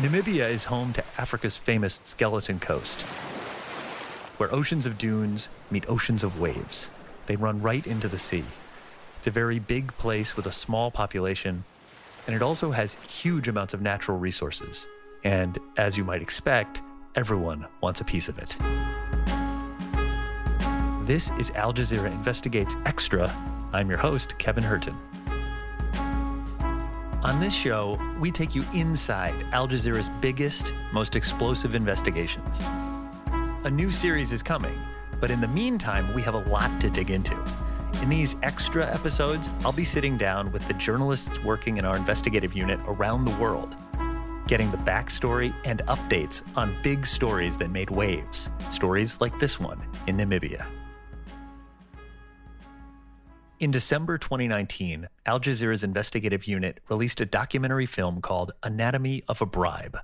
Namibia is home to Africa's famous Skeleton Coast, where oceans of dunes meet oceans of waves. They run right into the sea. It's a very big place with a small population, and it also has huge amounts of natural resources. And as you might expect, everyone wants a piece of it. This is Al Jazeera Investigates Extra. I'm your host, Kevin Hirten. On this show, we take you inside Al Jazeera's biggest, most explosive investigations. A new series is coming, but in the meantime, we have a lot to dig into. In these extra episodes, I'll be sitting down with the journalists working in our investigative unit around the world, getting the backstory and updates on big stories that made waves, stories like this one in Namibia. In December 2019, Al Jazeera's investigative unit released a documentary film called Anatomy of a Bribe.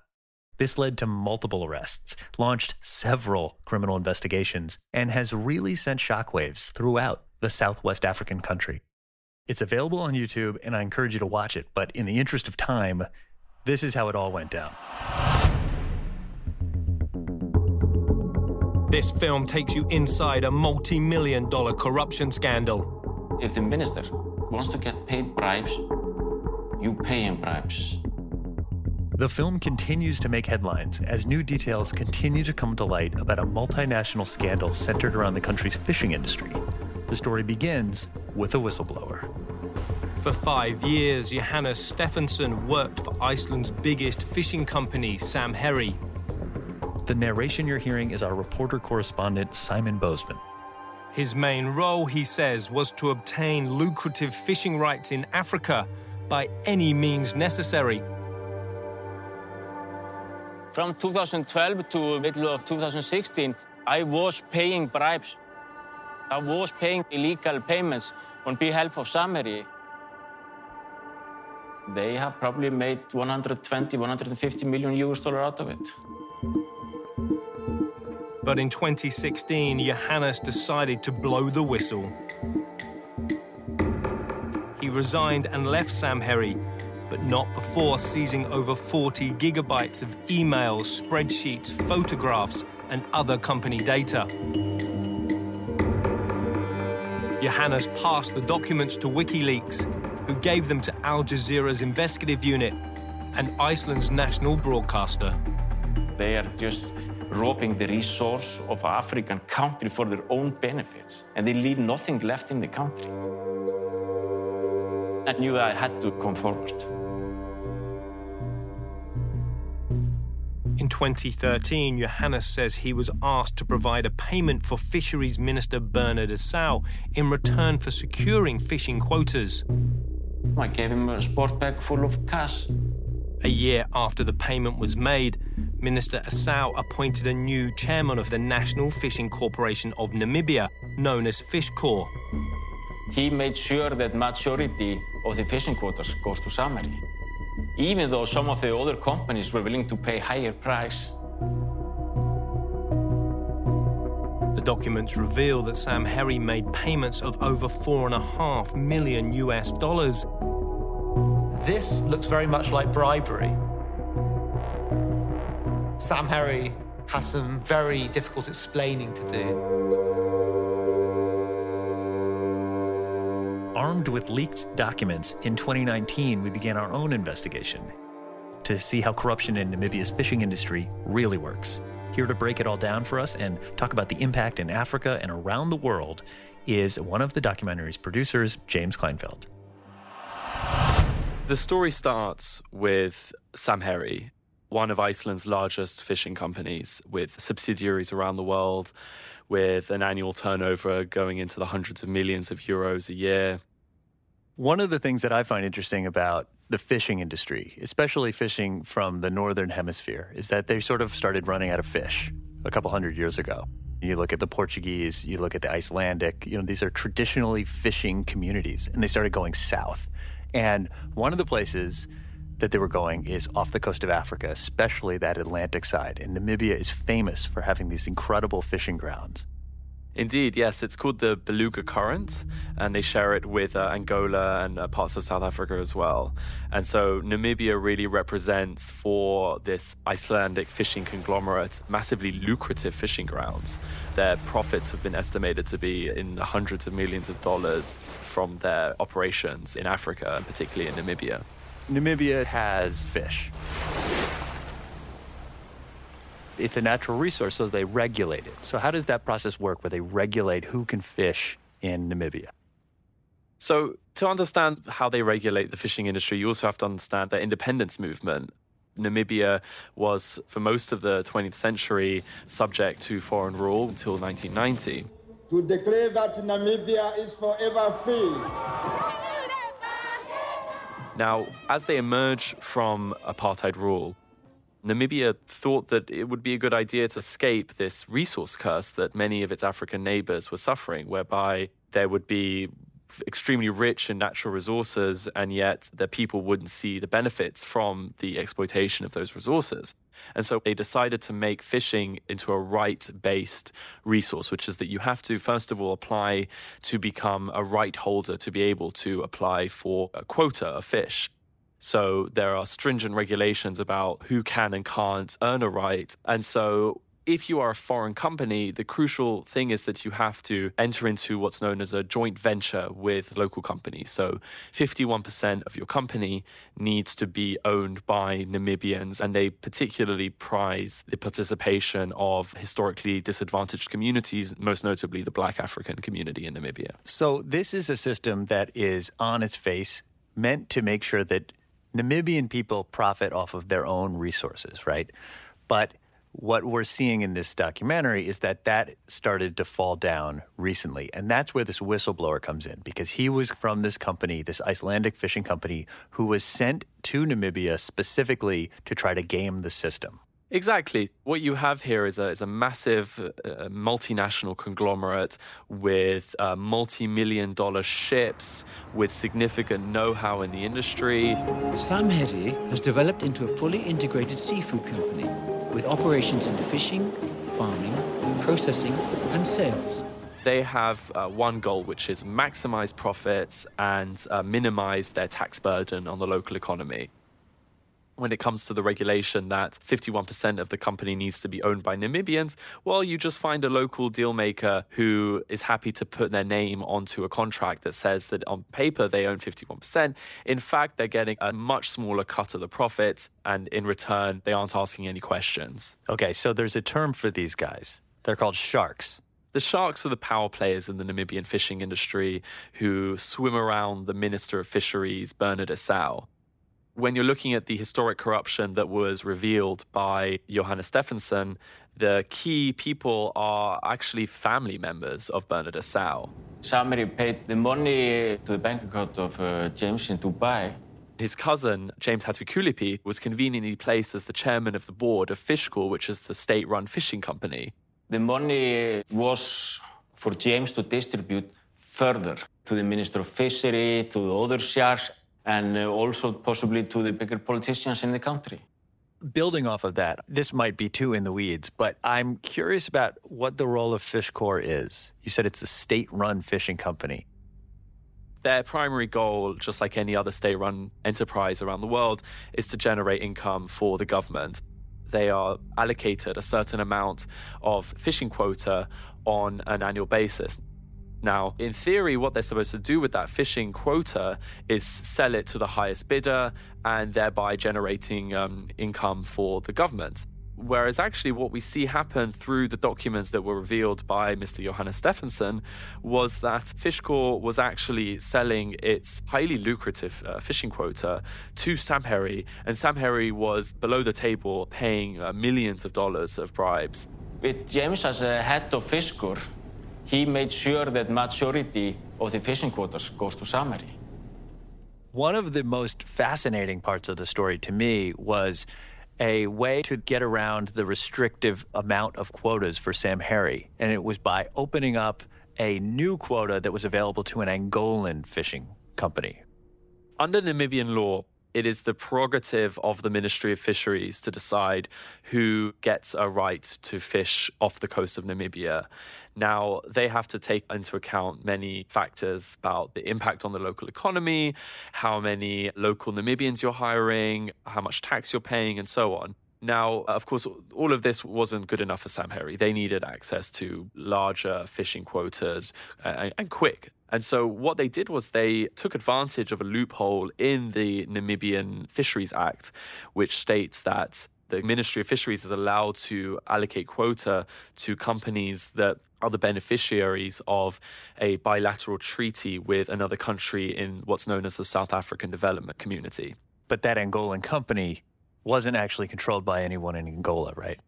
This led to multiple arrests, launched several criminal investigations, and has really sent shockwaves throughout the Southwest African country. It's available on YouTube, and I encourage you to watch it, but in the interest of time, this is how it all went down. This film takes you inside a multi million dollar corruption scandal. If the minister wants to get paid bribes, you pay him bribes. The film continues to make headlines as new details continue to come to light about a multinational scandal centered around the country's fishing industry. The story begins with a whistleblower. For five years, Johannes Stefansson worked for Iceland's biggest fishing company, Samherji. The narration you're hearing is our reporter correspondent, Simon Boazman. His main role, he says, was to obtain lucrative fishing rights in Africa by any means necessary. From 2012 to the middle of 2016, I was paying bribes. I was paying illegal payments on behalf of Samherji. They have probably made 120, 150 million US dollar out of it. But in 2016, Johannes decided to blow the whistle. He resigned and left Samherji, but not before seizing over 40 gigabytes of emails, spreadsheets, photographs, and other company data. Johannes passed the documents to WikiLeaks, who gave them to Al Jazeera's investigative unit and Iceland's national broadcaster. They are just robbing the resource of an African country for their own benefits, and they leave nothing left in the country. I knew I had to come forward. In 2013, Johannes says he was asked to provide a payment for Fisheries Minister Bernard Esau in return for securing fishing quotas. I gave him a sport bag full of cash. A year after the payment was made, Minister Esau appointed a new chairman of the National Fishing Corporation of Namibia, known as Fishcor. He made sure that majority of the fishing quotas goes to Samherji, even though some of the other companies were willing to pay higher price. The documents reveal that Samherji made payments of over four and a half million US dollars. This looks very much like bribery. Samherji has some very difficult explaining to do. Armed with leaked documents, in 2019, we began our own investigation to see how corruption in Namibia's fishing industry really works. Here to break it all down for us and talk about the impact in Africa and around the world is one of the documentary's producers, James Kleinfeld. The story starts with Samherji, one of Iceland's largest fishing companies with subsidiaries around the world, with an annual turnover going into the hundreds of millions of euros a year. One of the things that I find interesting about the fishing industry, especially fishing from the northern hemisphere, is that they sort of started running out of fish a couple hundred years ago. You look at the Portuguese, you look at the Icelandic, you know, these are traditionally fishing communities, and they started going south. And one of the places that they were going is off the coast of Africa, especially that Atlantic side. And Namibia is famous for having these incredible fishing grounds. Indeed, yes. It's called the Benguela Current, and they share it with uh, Angola and uh, parts of South Africa as well. And so Namibia really represents for this Icelandic fishing conglomerate massively lucrative fishing grounds. Their profits have been estimated to be in hundreds of millions of dollars from their operations in Africa, and particularly in Namibia. Namibia has fish it's a natural resource, so they regulate it. So, how does that process work where they regulate who can fish in Namibia? So, to understand how they regulate the fishing industry, you also have to understand the independence movement. Namibia was, for most of the 20th century, subject to foreign rule until 1990. To declare that Namibia is forever free. Now, as they emerge from apartheid rule, Namibia thought that it would be a good idea to escape this resource curse that many of its African neighbors were suffering, whereby there would be extremely rich in natural resources, and yet the people wouldn't see the benefits from the exploitation of those resources. And so they decided to make fishing into a right based resource, which is that you have to, first of all, apply to become a right holder to be able to apply for a quota of fish. So there are stringent regulations about who can and can't earn a right. And so if you are a foreign company, the crucial thing is that you have to enter into what's known as a joint venture with local companies. So 51% of your company needs to be owned by Namibians, and they particularly prize the participation of historically disadvantaged communities, most notably the black African community in Namibia. So this is a system that is on its face meant to make sure that Namibian people profit off of their own resources, right? But what we're seeing in this documentary is that that started to fall down recently. And that's where this whistleblower comes in because he was from this company, this Icelandic fishing company, who was sent to Namibia specifically to try to game the system. Exactly. What you have here is a, is a massive uh, multinational conglomerate with uh, multi million dollar ships, with significant know how in the industry. Samherji has developed into a fully integrated seafood company with operations into fishing, farming, processing, and sales. They have uh, one goal, which is maximize profits and uh, minimize their tax burden on the local economy when it comes to the regulation that 51% of the company needs to be owned by Namibians, well, you just find a local deal maker who is happy to put their name onto a contract that says that on paper they own 51%. In fact, they're getting a much smaller cut of the profits, and in return, they aren't asking any questions. Okay, so there's a term for these guys. They're called sharks. The sharks are the power players in the Namibian fishing industry who swim around the Minister of Fisheries, Bernard Esau when you're looking at the historic corruption that was revealed by Johannes Stefansson, the key people are actually family members of Bernard Esau. Samherji paid the money to the bank account of uh, James in Dubai. His cousin, James Hatuikulipi, was conveniently placed as the chairman of the board of Fishcor, which is the state run fishing company. The money was for James to distribute further to the Minister of Fishery, to the other sharks, and uh, also possibly to the bigger politicians in the country. Building off of that, this might be too in the weeds, but I'm curious about what the role of Fishcor is. You said it's a state run fishing company. Their primary goal, just like any other state run enterprise around the world, is to generate income for the government. They are allocated a certain amount of fishing quota on an annual basis. Now, in theory, what they're supposed to do with that fishing quota is sell it to the highest bidder and thereby generating um, income for the government. Whereas actually, what we see happen through the documents that were revealed by Mr. Johannes Stefansson was that Fishcor was actually selling its highly lucrative uh, fishing quota to Samherji, and Samherji was below the table paying uh, millions of dollars of bribes. With James as a head of Fishcor, he made sure that majority of the fishing quotas goes to Samherji. One of the most fascinating parts of the story to me was a way to get around the restrictive amount of quotas for Samherji, and it was by opening up a new quota that was available to an Angolan fishing company. Under Namibian law, it is the prerogative of the Ministry of Fisheries to decide who gets a right to fish off the coast of Namibia. Now, they have to take into account many factors about the impact on the local economy, how many local Namibians you're hiring, how much tax you're paying, and so on. Now, of course, all of this wasn't good enough for Samherji. They needed access to larger fishing quotas uh, and, and quick. And so what they did was they took advantage of a loophole in the Namibian Fisheries Act, which states that the Ministry of Fisheries is allowed to allocate quota to companies that are the beneficiaries of a bilateral treaty with another country in what's known as the South African Development Community. But that Angolan company wasn't actually controlled by anyone in Angola, right?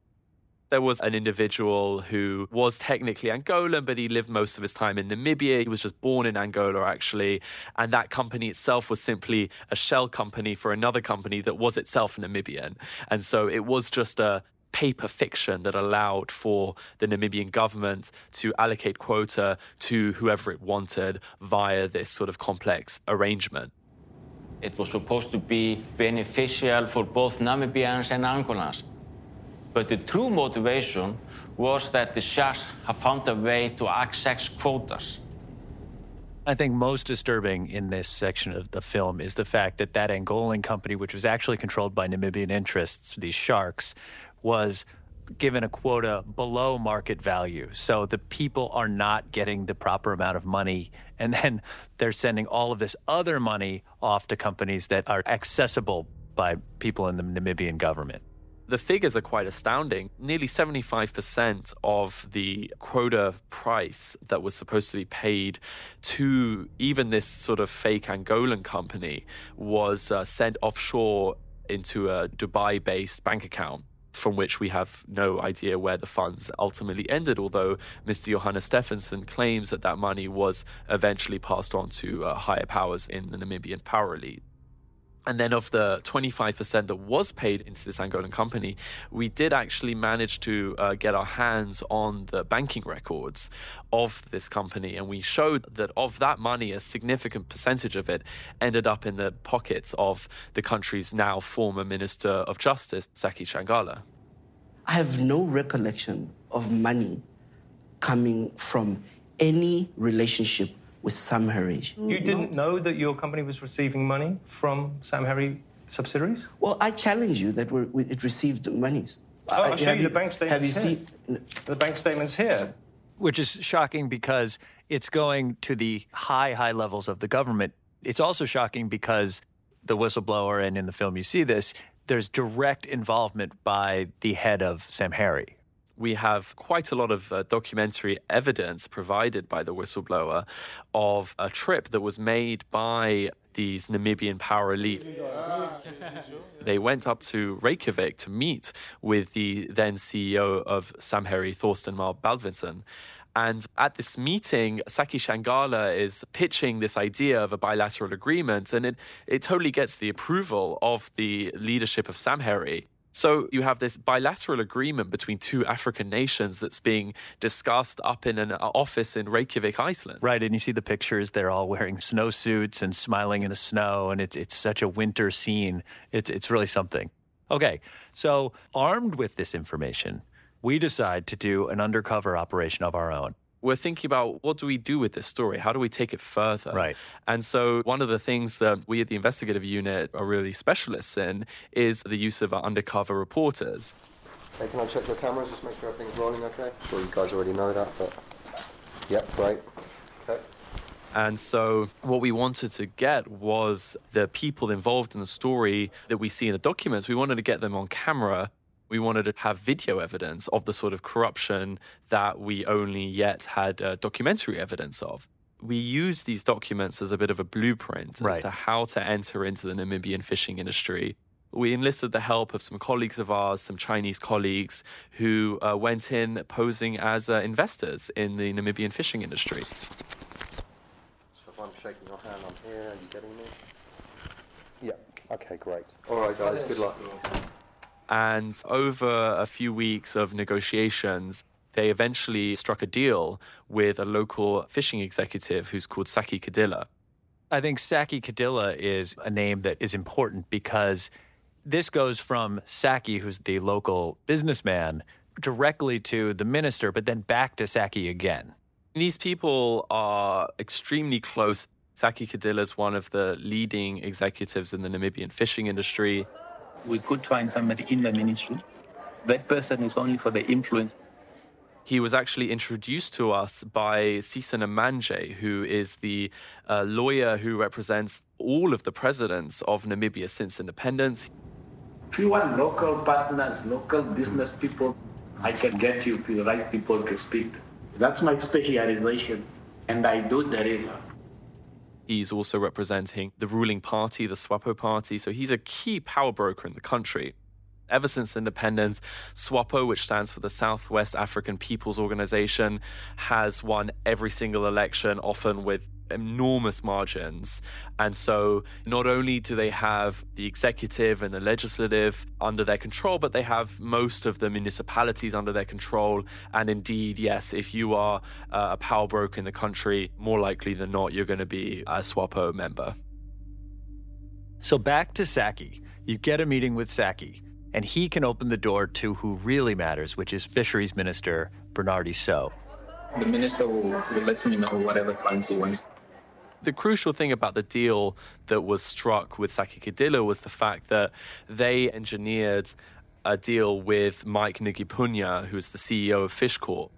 There was an individual who was technically Angolan, but he lived most of his time in Namibia. He was just born in Angola, actually. And that company itself was simply a shell company for another company that was itself Namibian. And so it was just a paper fiction that allowed for the Namibian government to allocate quota to whoever it wanted via this sort of complex arrangement. It was supposed to be beneficial for both Namibians and Angolans. But the true motivation was that the sharks have found a way to access quotas. I think most disturbing in this section of the film is the fact that that Angolan company, which was actually controlled by Namibian interests, these sharks, was given a quota below market value. So the people are not getting the proper amount of money. And then they're sending all of this other money off to companies that are accessible by people in the Namibian government. The figures are quite astounding. Nearly 75% of the quota price that was supposed to be paid to even this sort of fake Angolan company was uh, sent offshore into a Dubai based bank account from which we have no idea where the funds ultimately ended, although Mr. Johannes Stefansson claims that that money was eventually passed on to uh, higher powers in the Namibian power elite. And then of the 25% that was paid into this Angolan company, we did actually manage to uh, get our hands on the banking records of this company. And we showed that of that money, a significant percentage of it ended up in the pockets of the country's now former Minister of Justice, Sacky Shanghala. I have no recollection of money coming from any relationship with Samherji. You mm-hmm. didn't know that your company was receiving money from Samherji subsidiaries? Well, I challenge you that we're, we, it received monies. Oh, I'll I- show have you the bank statements Have you here. seen? The bank statement's here. Which is shocking because it's going to the high, high levels of the government. It's also shocking because the whistleblower, and in the film you see this, there's direct involvement by the head of Samherji. We have quite a lot of uh, documentary evidence provided by the whistleblower of a trip that was made by these Namibian power elite. They went up to Reykjavik to meet with the then CEO of Samherji, Thorsteinn Mar Baldvinsson. And at this meeting, Sacky Shanghala is pitching this idea of a bilateral agreement, and it, it totally gets the approval of the leadership of Samherji. So you have this bilateral agreement between two African nations that's being discussed up in an uh, office in Reykjavik, Iceland. Right, and you see the pictures, they're all wearing snowsuits and smiling in the snow, and it's, it's such a winter scene. It's, it's really something. Okay, so armed with this information, we decide to do an undercover operation of our own. We're thinking about what do we do with this story? How do we take it further? Right. And so, one of the things that we at the investigative unit are really specialists in is the use of our undercover reporters. Hey, can I check your cameras? Just make sure everything's rolling okay? Sure you guys already know that, but... Yep, great. Okay. And so, what we wanted to get was the people involved in the story that we see in the documents. We wanted to get them on camera. We wanted to have video evidence of the sort of corruption that we only yet had uh, documentary evidence of. We used these documents as a bit of a blueprint as Right. to how to enter into the Namibian fishing industry. We enlisted the help of some colleagues of ours, some Chinese colleagues, who uh, went in posing as uh, investors in the Namibian fishing industry. So if I'm shaking your hand, I'm here. Are you getting me? Yeah. Okay, great. All right, guys. Good luck. And over a few weeks of negotiations, they eventually struck a deal with a local fishing executive who's called Saki Kadila. I think Saki Cadilla is a name that is important because this goes from Saki, who's the local businessman, directly to the minister, but then back to Saki again. These people are extremely close. Saki Cadilla is one of the leading executives in the Namibian fishing industry. We could find somebody in the ministry. That person is only for the influence. He was actually introduced to us by Sisa Namandje, who is the uh, lawyer who represents all of the presidents of Namibia since independence. If you want local partners, local business people, I can get you the right people to speak. That's my specialization, and I do deliver. He's also representing the ruling party, the SWAPO party, so he's a key power broker in the country. Ever since independence, SWAPO, which stands for the Southwest African People's Organization, has won every single election, often with enormous margins. And so not only do they have the executive and the legislative under their control, but they have most of the municipalities under their control. And indeed, yes, if you are uh, a power broker in the country, more likely than not, you're going to be a SWAPO member. So back to Saki. You get a meeting with Saki, and he can open the door to who really matters, which is Fisheries Minister Bernard Esau. The minister will, will let me know whatever plans he wants the crucial thing about the deal that was struck with Saki Cadilla was the fact that they engineered a deal with Mike Nghipunya, who is the CEO of Fishcor.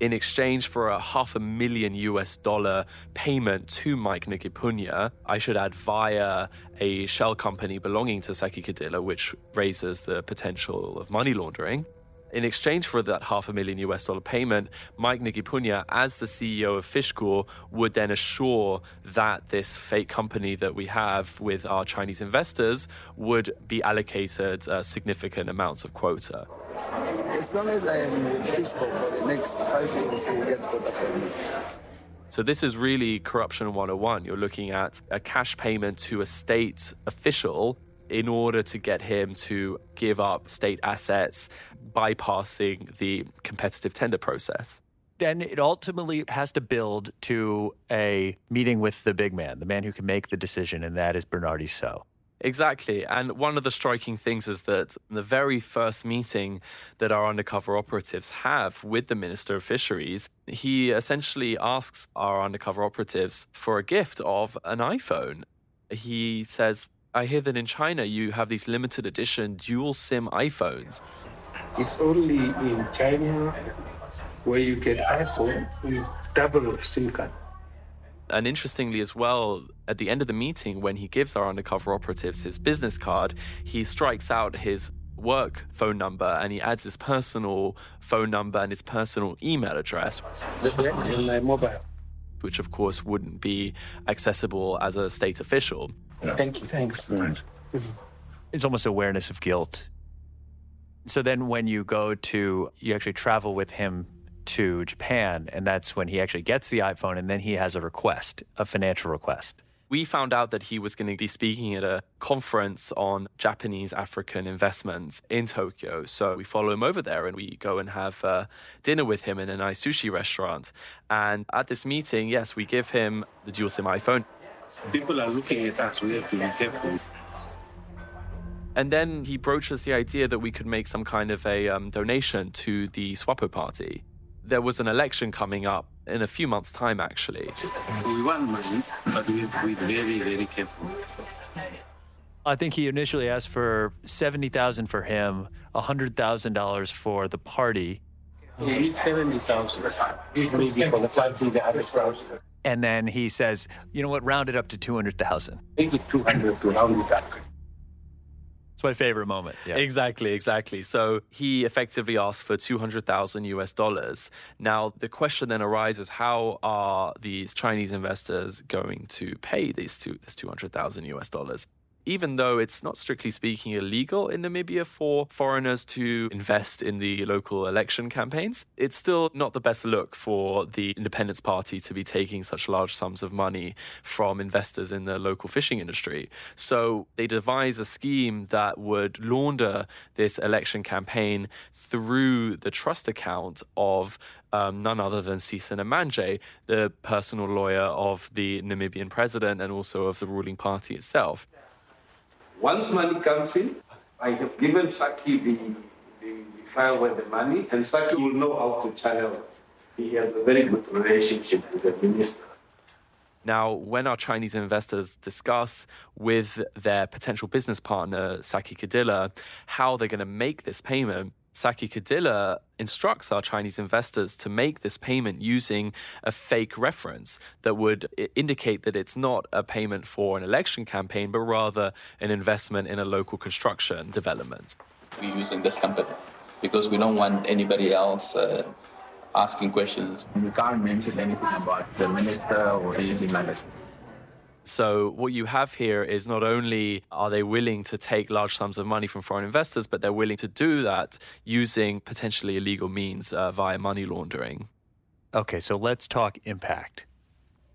In exchange for a half a million US dollar payment to Mike Nghipunya, I should add via a shell company belonging to Saki Cadilla, which raises the potential of money laundering. In exchange for that half a million US dollar payment, Mike Nghipunya, as the CEO of Fishcor, would then assure that this fake company that we have with our Chinese investors would be allocated uh, significant amounts of quota. As long as I am with Fishcorp for the next five years, you will get quota from me. So this is really corruption 101. You're looking at a cash payment to a state official in order to get him to give up state assets, bypassing the competitive tender process. Then it ultimately has to build to a meeting with the big man, the man who can make the decision, and that is Bernard Esau. Exactly. And one of the striking things is that the very first meeting that our undercover operatives have with the Minister of Fisheries, he essentially asks our undercover operatives for a gift of an iPhone. He says, I hear that in China you have these limited edition dual SIM iPhones. It's only in China where you get iPhone with double SIM card. And interestingly, as well, at the end of the meeting, when he gives our undercover operatives his business card, he strikes out his work phone number and he adds his personal phone number and his personal email address. In mobile. Which, of course, wouldn't be accessible as a state official. Thank you. Thanks. It's almost awareness of guilt. So then when you go to, you actually travel with him to Japan, and that's when he actually gets the iPhone, and then he has a request, a financial request. We found out that he was going to be speaking at a conference on Japanese African investments in Tokyo. So we follow him over there and we go and have uh, dinner with him in a nice sushi restaurant. And at this meeting, yes, we give him the dual SIM iPhone. People are looking at us. We have to be careful. And then he broaches the idea that we could make some kind of a um, donation to the SWAPO party. There was an election coming up in a few months' time, actually. We want money, but we have to be very, very careful. I think he initially asked for seventy thousand for him, hundred thousand dollars for the party. He needs seventy thousand. Maybe for the party, the hundred thousand. And then he says, "You know what? Round it up to two hundred thousand. Make it two hundred to round it up." It's my favorite moment. Yeah. Exactly, exactly. So he effectively asked for 200,000 US dollars. Now, the question then arises how are these Chinese investors going to pay these two, this 200,000 US dollars? Even though it's not strictly speaking illegal in Namibia for foreigners to invest in the local election campaigns, it's still not the best look for the Independence Party to be taking such large sums of money from investors in the local fishing industry. So they devise a scheme that would launder this election campaign through the trust account of um, none other than Sisa Namandje, the personal lawyer of the Namibian president and also of the ruling party itself. Once money comes in, I have given Saki the, the, the file with the money, and Saki will know how to channel. He has a very good relationship with the minister. Now, when our Chinese investors discuss with their potential business partner, Saki Cadila, how they're going to make this payment, Saki Cadila instructs our Chinese investors to make this payment using a fake reference that would indicate that it's not a payment for an election campaign, but rather an investment in a local construction development. We're using this company because we don't want anybody else uh, asking questions. We can't mention anything about the minister or anything like that. So, what you have here is not only are they willing to take large sums of money from foreign investors, but they're willing to do that using potentially illegal means uh, via money laundering. Okay, so let's talk impact.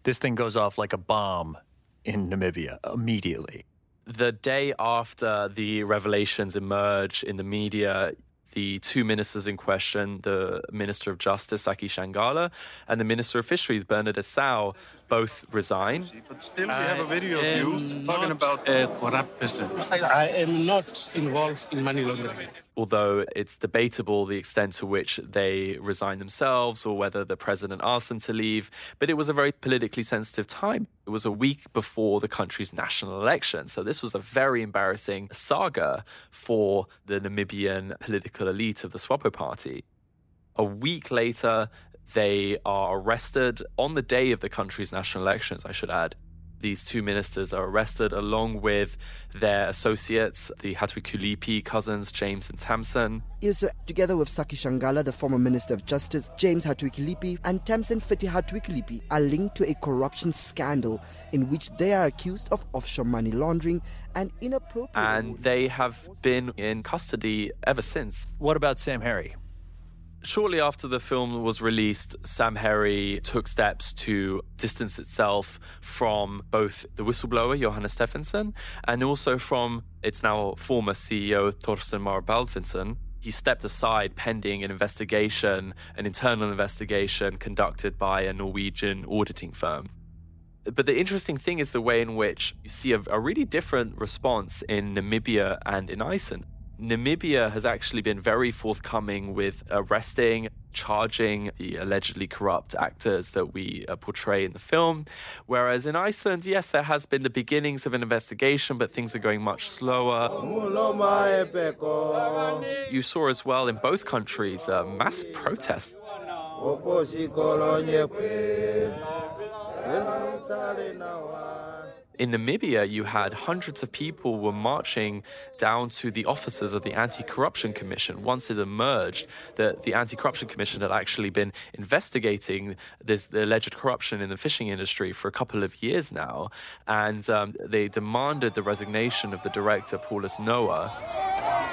This thing goes off like a bomb in Namibia immediately. The day after the revelations emerge in the media, the two ministers in question, the Minister of Justice, Sacky Shanghala, and the Minister of Fisheries, Bernard Esau, both resign. But still, we have a video of you talking about a corrupt person. I am not involved in money laundering. Although it's debatable the extent to which they resign themselves or whether the president asked them to leave, but it was a very politically sensitive time. It was a week before the country's national election. So this was a very embarrassing saga for the Namibian political elite of the SWAPO party. A week later, they are arrested on the day of the country's national elections, I should add. These two ministers are arrested along with their associates, the Hatuikulipi cousins, James and Tamson. Yes, together with Sacky Shanghala, the former Minister of Justice, James Hatuikulipi, and Tamson Fiti Hatuikulipi are linked to a corruption scandal in which they are accused of offshore money laundering and inappropriate. And they have been in custody ever since. What about Samherji? Shortly after the film was released, Samherji took steps to distance itself from both the whistleblower, Johanna Stefansson, and also from its now former CEO, Thorsteinn Mar Baldvinsson. He stepped aside pending an investigation, an internal investigation conducted by a Norwegian auditing firm. But the interesting thing is the way in which you see a, a really different response in Namibia and in Iceland. Namibia has actually been very forthcoming with arresting, charging the allegedly corrupt actors that we uh, portray in the film. Whereas in Iceland, yes, there has been the beginnings of an investigation, but things are going much slower. You saw as well in both countries uh, mass protests in Namibia, you had hundreds of people were marching down to the offices of the Anti-Corruption Commission. Once it emerged that the Anti-Corruption Commission had actually been investigating this the alleged corruption in the fishing industry for a couple of years now, and um, they demanded the resignation of the director Paulus Noah.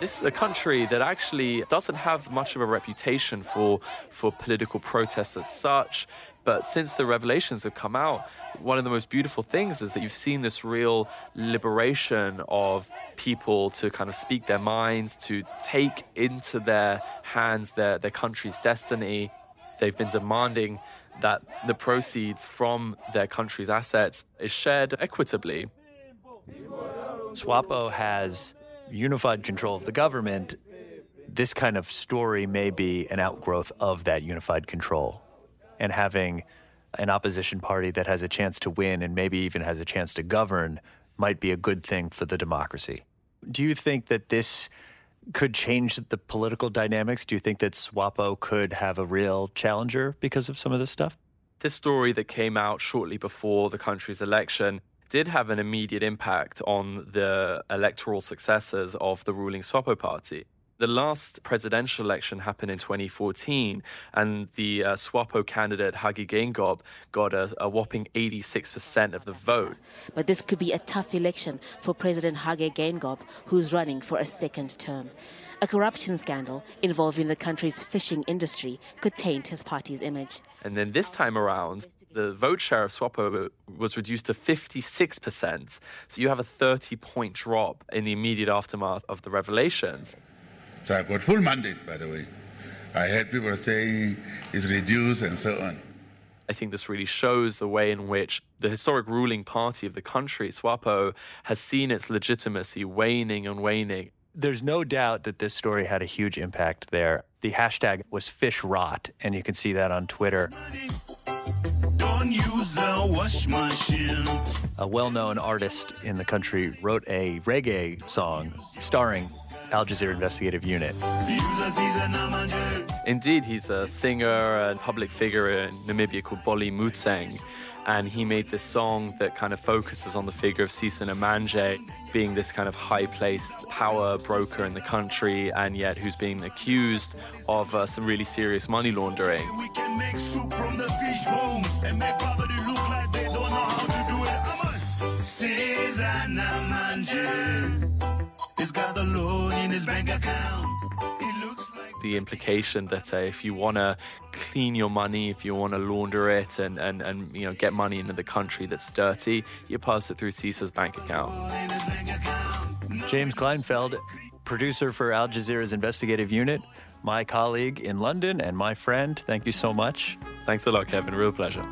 This is a country that actually doesn't have much of a reputation for, for political protests as such. But since the revelations have come out, one of the most beautiful things is that you've seen this real liberation of people to kind of speak their minds, to take into their hands their, their country's destiny. They've been demanding that the proceeds from their country's assets is shared equitably. SWAPO has unified control of the government, this kind of story may be an outgrowth of that unified control. And having an opposition party that has a chance to win and maybe even has a chance to govern might be a good thing for the democracy. Do you think that this could change the political dynamics? Do you think that SWAPO could have a real challenger because of some of this stuff? This story that came out shortly before the country's election did have an immediate impact on the electoral successes of the ruling SWAPO party. The last presidential election happened in 2014, and the uh, SWAPO candidate Hage Geingob got a, a whopping 86% of the vote. But this could be a tough election for President Hage Geingob, who's running for a second term. A corruption scandal involving the country's fishing industry could taint his party's image. And then this time around, the vote share of SWAPO uh, was reduced to 56%. So you have a 30 point drop in the immediate aftermath of the revelations. So I got full mandate, by the way. I heard people saying it's reduced and so on. I think this really shows the way in which the historic ruling party of the country, SWAPO, has seen its legitimacy waning and waning. There's no doubt that this story had a huge impact there. The hashtag was fish rot, and you can see that on Twitter. A well known artist in the country wrote a reggae song starring Al Jazeera Investigative Unit. Indeed, he's a singer and public figure in Namibia called Bolly Mutsheng. And he made this song that kind of focuses on the figure of Sisa Namandje being this kind of high placed power broker in the country, and yet who's being accused of uh, some really serious money laundering. He's got the loan in his bank account. The implication that uh, if you want to clean your money, if you want to launder it and, and, and you know get money into the country that's dirty, you pass it through Sisa's bank account. James Kleinfeld, producer for Al Jazeera's investigative unit, my colleague in London and my friend. Thank you so much. Thanks a lot, Kevin. Real pleasure.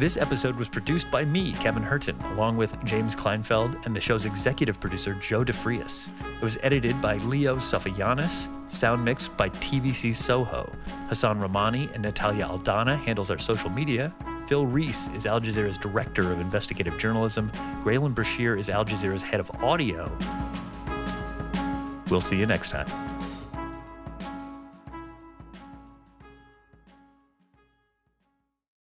This episode was produced by me, Kevin Hirten, along with James Kleinfeld and the show's executive producer, Joe DeFrias. It was edited by Leo Safayanis, sound mixed by TVC Soho. Hassan Ramani and Natalia Aldana handles our social media. Phil Rees is Al Jazeera's director of investigative journalism. Graelyn Brashear is Al Jazeera's head of audio. We'll see you next time.